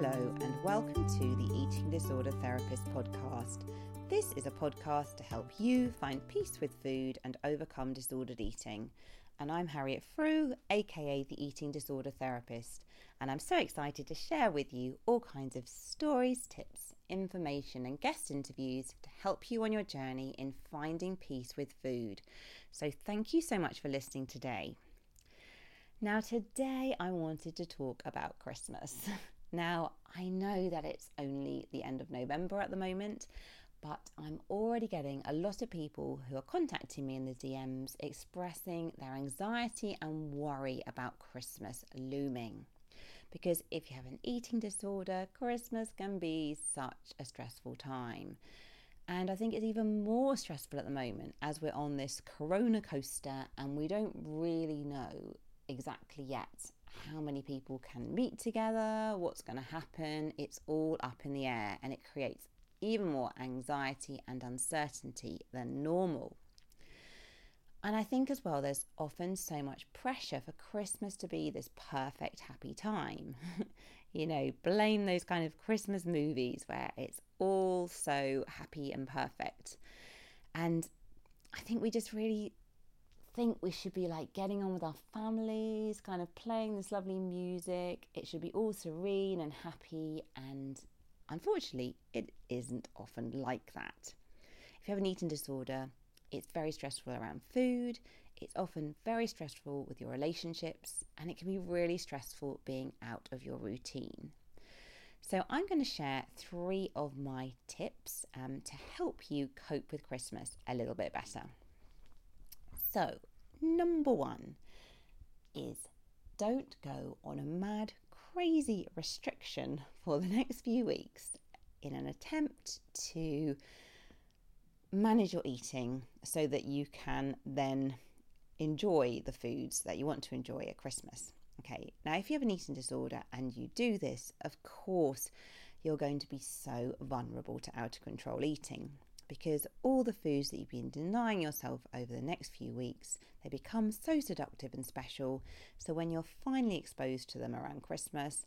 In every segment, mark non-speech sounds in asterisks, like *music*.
Hello, and welcome to the Eating Disorder Therapist podcast. This is a podcast to help you find peace with food and overcome disordered eating. And I'm Harriet Frew, aka the Eating Disorder Therapist, and I'm so excited to share with you all kinds of stories, tips, information, and guest interviews to help you on your journey in finding peace with food. So, thank you so much for listening today. Now, today I wanted to talk about Christmas. *laughs* Now, I know that it's only the end of November at the moment, but I'm already getting a lot of people who are contacting me in the DMs expressing their anxiety and worry about Christmas looming. Because if you have an eating disorder, Christmas can be such a stressful time. And I think it's even more stressful at the moment as we're on this corona coaster and we don't really know exactly yet how many people can meet together, what's going to happen. It's all up in the air and it creates even more anxiety and uncertainty than normal. And I think as well, there's often so much pressure for Christmas to be this perfect, happy time. *laughs* you know, blame those kind of Christmas movies where it's all so happy and perfect. And I think we just really think we should be like getting on with our families, kind of playing this lovely music. It should be all serene and happy. And unfortunately, it isn't often like that. If you have an eating disorder, it's very stressful around food. It's often very stressful with your relationships, and it can be really stressful being out of your routine. So, I'm going to share three of my tips um, to help you cope with Christmas a little bit better. So, number one is don't go on a mad, crazy restriction for the next few weeks in an attempt to manage your eating so that you can then enjoy the foods that you want to enjoy at Christmas. Okay, now if you have an eating disorder and you do this, of course, you're going to be so vulnerable to out of control eating because all the foods that you've been denying yourself over the next few weeks, they become so seductive and special. So when you're finally exposed to them around Christmas,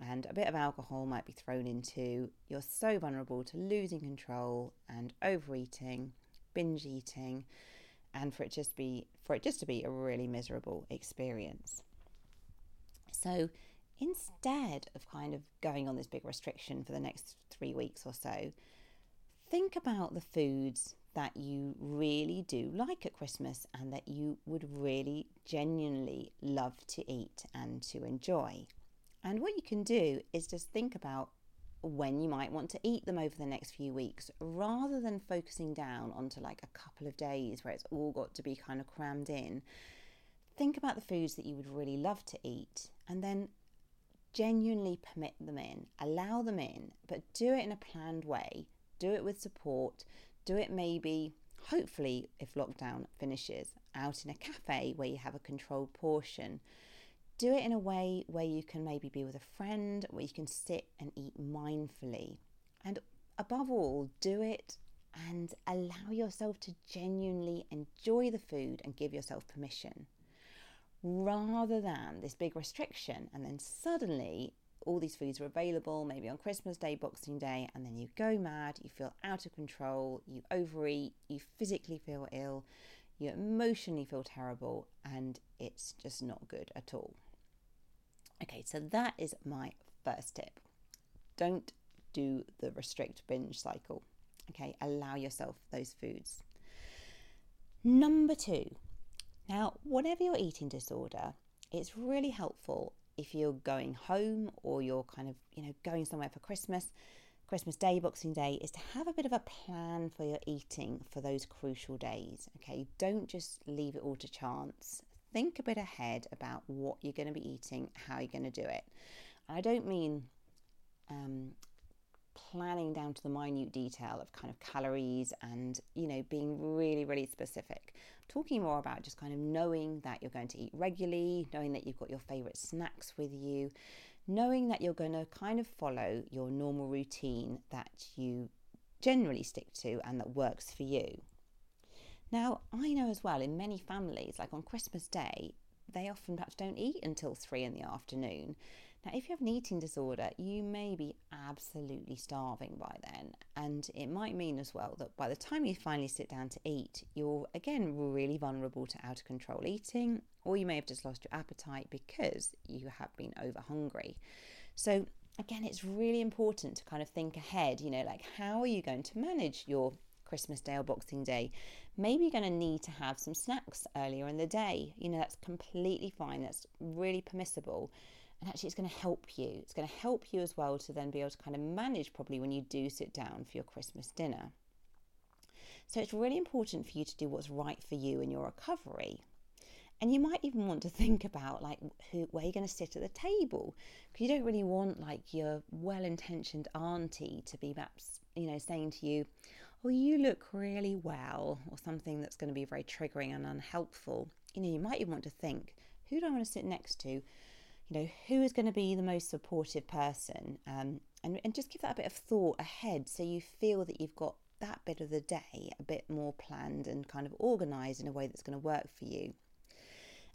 and a bit of alcohol might be thrown into, you're so vulnerable to losing control and overeating, binge eating, and for it just be for it just to be a really miserable experience. So instead of kind of going on this big restriction for the next three weeks or so, think about the foods that you really do like at Christmas and that you would really genuinely love to eat and to enjoy. And what you can do is just think about when you might want to eat them over the next few weeks rather than focusing down onto like a couple of days where it's all got to be kind of crammed in. Think about the foods that you would really love to eat and then genuinely permit them in, allow them in, but do it in a planned way do it with support, do it maybe, hopefully, if lockdown finishes, out in a cafe where you have a controlled portion. Do it in a way where you can maybe be with a friend, where you can sit and eat mindfully. And above all, do it and allow yourself to genuinely enjoy the food and give yourself permission rather than this big restriction and then suddenly all these foods are available, maybe on Christmas Day, Boxing Day, and then you go mad, you feel out of control, you overeat, you physically feel ill, you emotionally feel terrible, and it's just not good at all. Okay, so that is my first tip. Don't do the restrict binge cycle. Okay, allow yourself those foods. Number two, now, whatever your eating disorder, it's really helpful if you're going home or you're kind of, you know, going somewhere for Christmas, Christmas Day, Boxing Day, is to have a bit of a plan for your eating for those crucial days. Okay, don't just leave it all to chance. Think a bit ahead about what you're going to be eating, how you're going to do it. I don't mean um, planning down to the minute detail of kind of calories and you know being really really specific. I'm talking more about just kind of knowing that you're going to eat regularly knowing that you've got your favorite snacks with you knowing that you're going to kind of follow your normal routine that you generally stick to and that works for you. Now i know as well in many families like on christmas day they often perhaps don't eat until three in the afternoon Now, if you have an eating disorder, you may be absolutely starving by then. And it might mean as well that by the time you finally sit down to eat, you're again really vulnerable to out of control eating, or you may have just lost your appetite because you have been over hungry. So, again, it's really important to kind of think ahead, you know, like how are you going to manage your Christmas Day or Boxing Day? Maybe you're going to need to have some snacks earlier in the day. You know, that's completely fine, that's really permissible. And actually, it's going to help you. It's going to help you as well to then be able to kind of manage probably when you do sit down for your Christmas dinner. So, it's really important for you to do what's right for you in your recovery. And you might even want to think about like who, where you're going to sit at the table, because you don't really want like your well-intentioned auntie to be perhaps you know saying to you, "Oh, you look really well," or something that's going to be very triggering and unhelpful. You know, you might even want to think, "Who do I want to sit next to?" You know, who is going to be the most supportive person, um, and and just give that a bit of thought ahead, so you feel that you've got that bit of the day a bit more planned and kind of organised in a way that's going to work for you.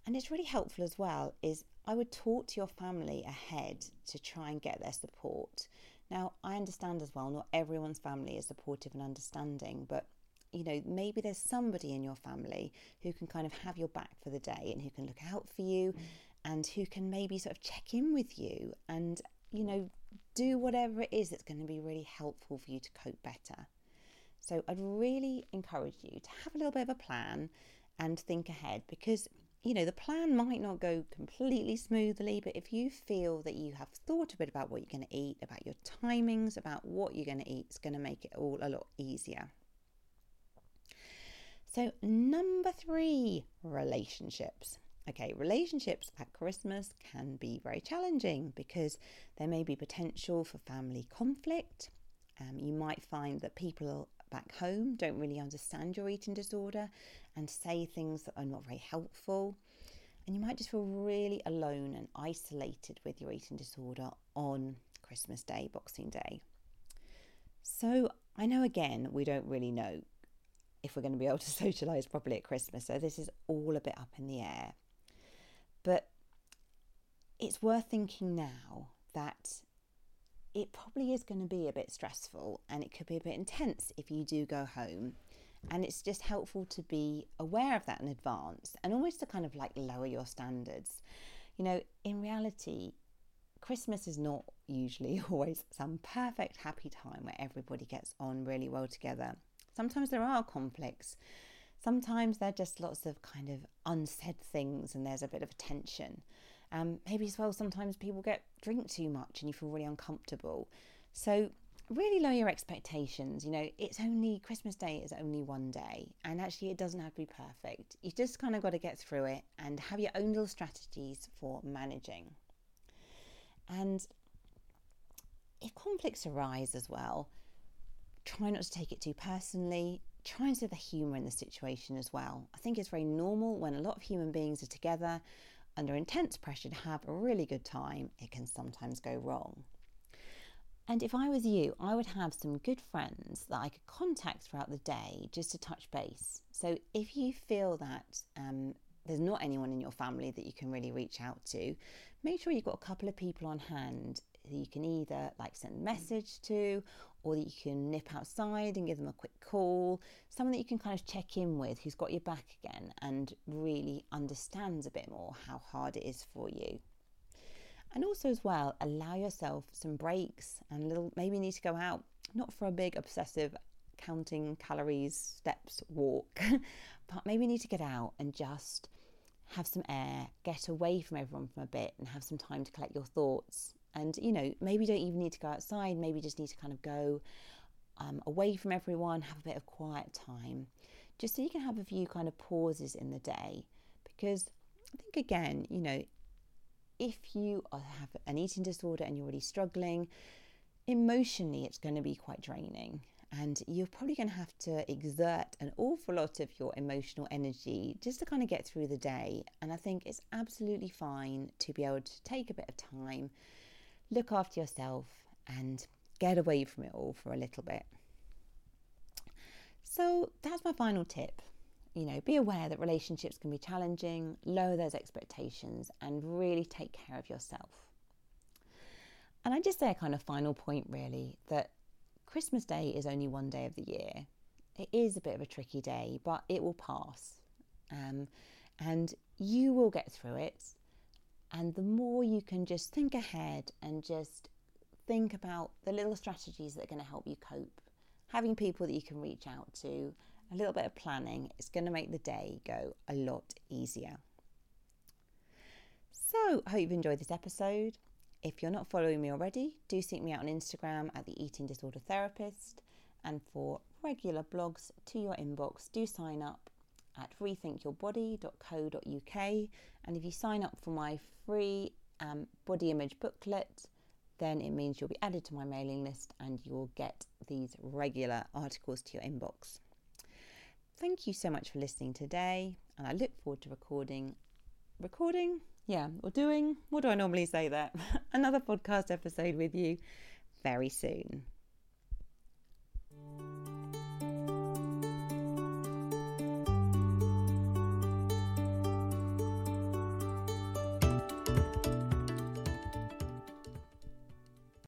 And it's really helpful as well is I would talk to your family ahead to try and get their support. Now, I understand as well, not everyone's family is supportive and understanding, but you know, maybe there's somebody in your family who can kind of have your back for the day and who can look out for you mm. And who can maybe sort of check in with you and, you know, do whatever it is that's going to be really helpful for you to cope better. So I'd really encourage you to have a little bit of a plan and think ahead because you know, the plan might not go completely smoothly, but if you feel that you have thought a bit about what you're going to eat, about your timings, about what you're going to eat, it's going to make it all a lot easier. So, number three, relationships. Okay, relationships at Christmas can be very challenging because there may be potential for family conflict. Um, you might find that people back home don't really understand your eating disorder and say things that are not very helpful. And you might just feel really alone and isolated with your eating disorder on Christmas Day, Boxing Day. So I know again, we don't really know if we're going to be able to *laughs* socialise properly at Christmas. So this is all a bit up in the air. But it's worth thinking now that it probably is going to be a bit stressful and it could be a bit intense if you do go home. And it's just helpful to be aware of that in advance and almost to kind of like lower your standards. You know, in reality, Christmas is not usually *laughs* always some perfect happy time where everybody gets on really well together. Sometimes there are conflicts. Sometimes there are just lots of kind of unsaid things and there's a bit of tension. Um, maybe as well, sometimes people get drink too much and you feel really uncomfortable. So really lower your expectations. You know, it's only Christmas Day is only one day, and actually, it doesn't have to be perfect. You just kind of got to get through it and have your own little strategies for managing. And if conflicts arise as well, try not to take it too personally. Try and see the humour in the situation as well. I think it's very normal when a lot of human beings are together under intense pressure to have a really good time, it can sometimes go wrong. And if I was you, I would have some good friends that I could contact throughout the day just to touch base. So if you feel that um, there's not anyone in your family that you can really reach out to, make sure you've got a couple of people on hand that you can either like send a message to or that you can nip outside and give them a quick call, someone that you can kind of check in with who's got your back again and really understands a bit more how hard it is for you. And also as well, allow yourself some breaks and little maybe need to go out, not for a big obsessive counting calories, steps walk, *laughs* but maybe need to get out and just have some air, get away from everyone for a bit and have some time to collect your thoughts and, you know, maybe you don't even need to go outside, maybe you just need to kind of go um, away from everyone, have a bit of quiet time, just so you can have a few kind of pauses in the day. Because I think, again, you know, if you have an eating disorder and you're already struggling, emotionally it's going to be quite draining. And you're probably going to have to exert an awful lot of your emotional energy just to kind of get through the day. And I think it's absolutely fine to be able to take a bit of time look after yourself and get away from it all for a little bit. So that's my final tip. You know, be aware that relationships can be challenging, lower those expectations, and really take care of yourself. And I just say a kind of final point really that Christmas Day is only one day of the year. It is a bit of a tricky day, but it will pass. Um, and you will get through it. And the more you can just think ahead and just think about the little strategies that are going to help you cope, having people that you can reach out to, a little bit of planning, it's going to make the day go a lot easier. So, I hope you've enjoyed this episode. If you're not following me already, do seek me out on Instagram at the Eating Disorder Therapist. And for regular blogs to your inbox, do sign up at rethinkyourbody.co.uk. And if you sign up for my free um, body image booklet, then it means you'll be added to my mailing list and you'll get these regular articles to your inbox. Thank you so much for listening today, and I look forward to recording. Recording? Yeah, or doing, what do I normally say there? *laughs* Another podcast episode with you very soon.